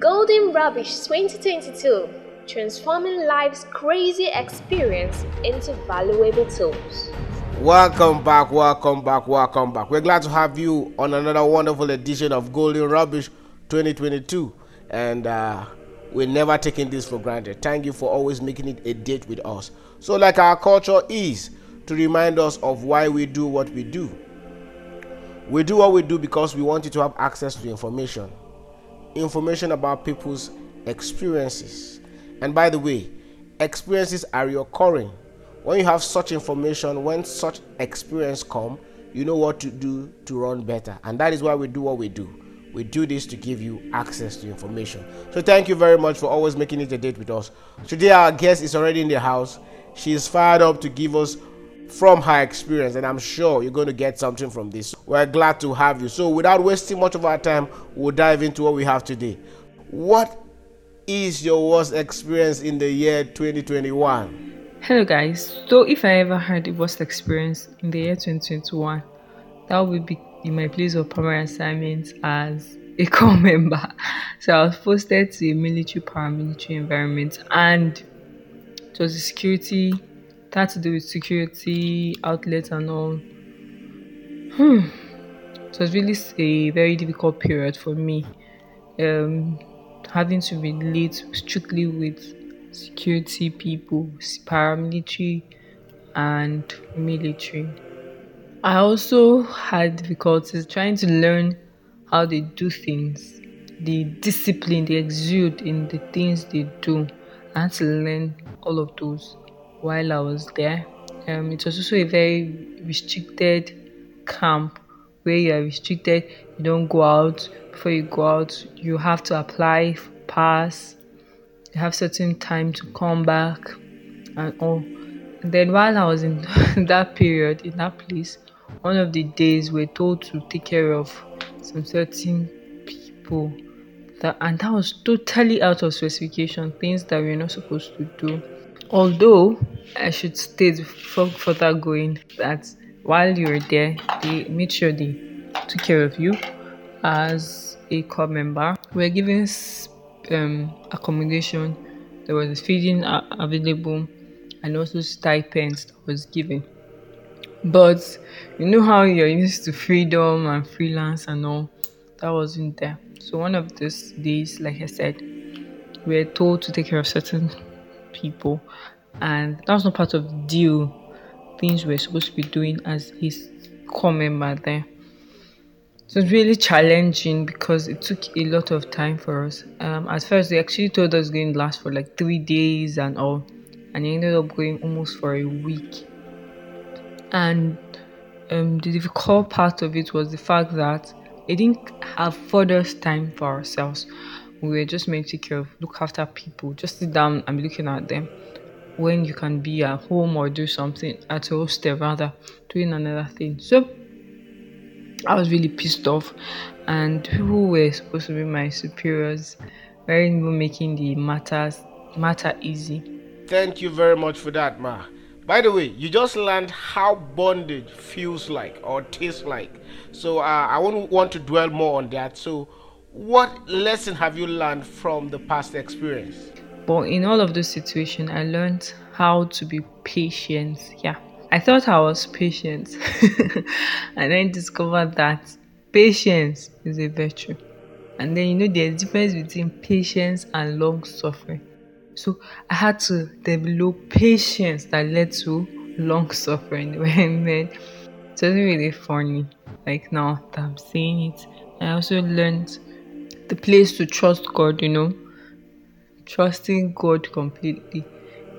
Golden Rubbish 2022 Transforming Life's Crazy Experience into Valuable Tools. Welcome back, welcome back, welcome back. We're glad to have you on another wonderful edition of Golden Rubbish 2022. And uh, we're never taking this for granted. Thank you for always making it a date with us. So, like our culture is, to remind us of why we do what we do. We do what we do because we want you to have access to information information about people's experiences. And by the way, experiences are recurring. When you have such information, when such experience come, you know what to do to run better. And that is why we do what we do. We do this to give you access to information. So thank you very much for always making it a date with us. Today our guest is already in the house. She is fired up to give us from her experience, and I'm sure you're going to get something from this. We're glad to have you. So, without wasting much of our time, we'll dive into what we have today. What is your worst experience in the year 2021? Hello, guys. So, if I ever had the worst experience in the year 2021, that would be in my place of permanent assignment as a corps member. So, I was posted to a military paramilitary environment, and it was a security that to do with security outlets and all. Hmm. It was really a very difficult period for me. Um, having to relate strictly with security people, paramilitary and military. I also had difficulties trying to learn how they do things, the discipline they exude in the things they do. I had to learn all of those while I was there. Um, it was also a very restricted camp where you are restricted. You don't go out. Before you go out, you have to apply pass. You have certain time to come back and all. And then while I was in that period in that place, one of the days we're told to take care of some certain people that and that was totally out of specification, things that we're not supposed to do. Although I should state further going that while you're there, they made sure they took care of you as a club member. We're given um, accommodation, there was feeding available, and also stipends that was given. But you know how you're used to freedom and freelance and all, that wasn't there. So one of those days, like I said, we were told to take care of certain people, and that was not part of the deal. Things we are supposed to be doing as his corps member there. So it was really challenging because it took a lot of time for us. Um, at first, they actually told us it was going to last for like three days and all, and it ended up going almost for a week. And um, the difficult part of it was the fact that it didn't have further time for ourselves we were just meant to care of, look after people, just sit down and be looking at them. When you can be at home or do something at a hostel, rather doing another thing. So I was really pissed off, and who were supposed to be my superiors weren't even making the matters matter easy. Thank you very much for that, Ma. By the way, you just learned how bondage feels like or tastes like. So uh, I won't want to dwell more on that. So what lesson have you learned from the past experience? But in all of those situations, I learned how to be patient. Yeah, I thought I was patient, and then discovered that patience is a virtue. And then you know there's a difference between patience and long suffering. So I had to develop patience that led to long suffering. When then it was really funny. Like now that I'm saying it, I also learned the place to trust God, you know, trusting God completely.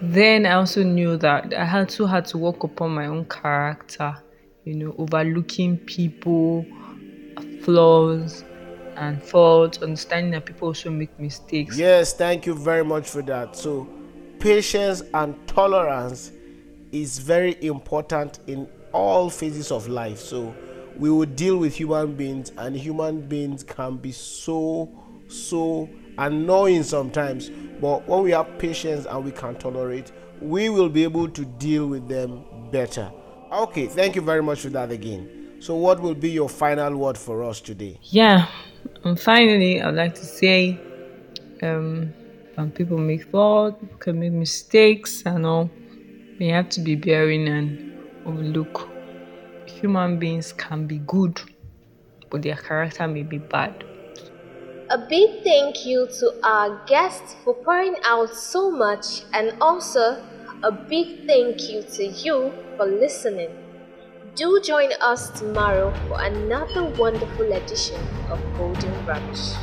Then I also knew that I had to had to work upon my own character, you know, overlooking people, flaws and faults, understanding that people also make mistakes. Yes, thank you very much for that. So, patience and tolerance is very important in all phases of life. So, we will deal with human beings, and human beings can be so, so annoying sometimes. But when we have patience and we can tolerate, we will be able to deal with them better. Okay, thank you very much for that again. So, what will be your final word for us today? Yeah, and finally, I'd like to say um, and people make thoughts, can make mistakes and all. We have to be bearing and overlook. Human beings can be good, but their character may be bad. A big thank you to our guests for pouring out so much, and also a big thank you to you for listening. Do join us tomorrow for another wonderful edition of Golden Rubbish.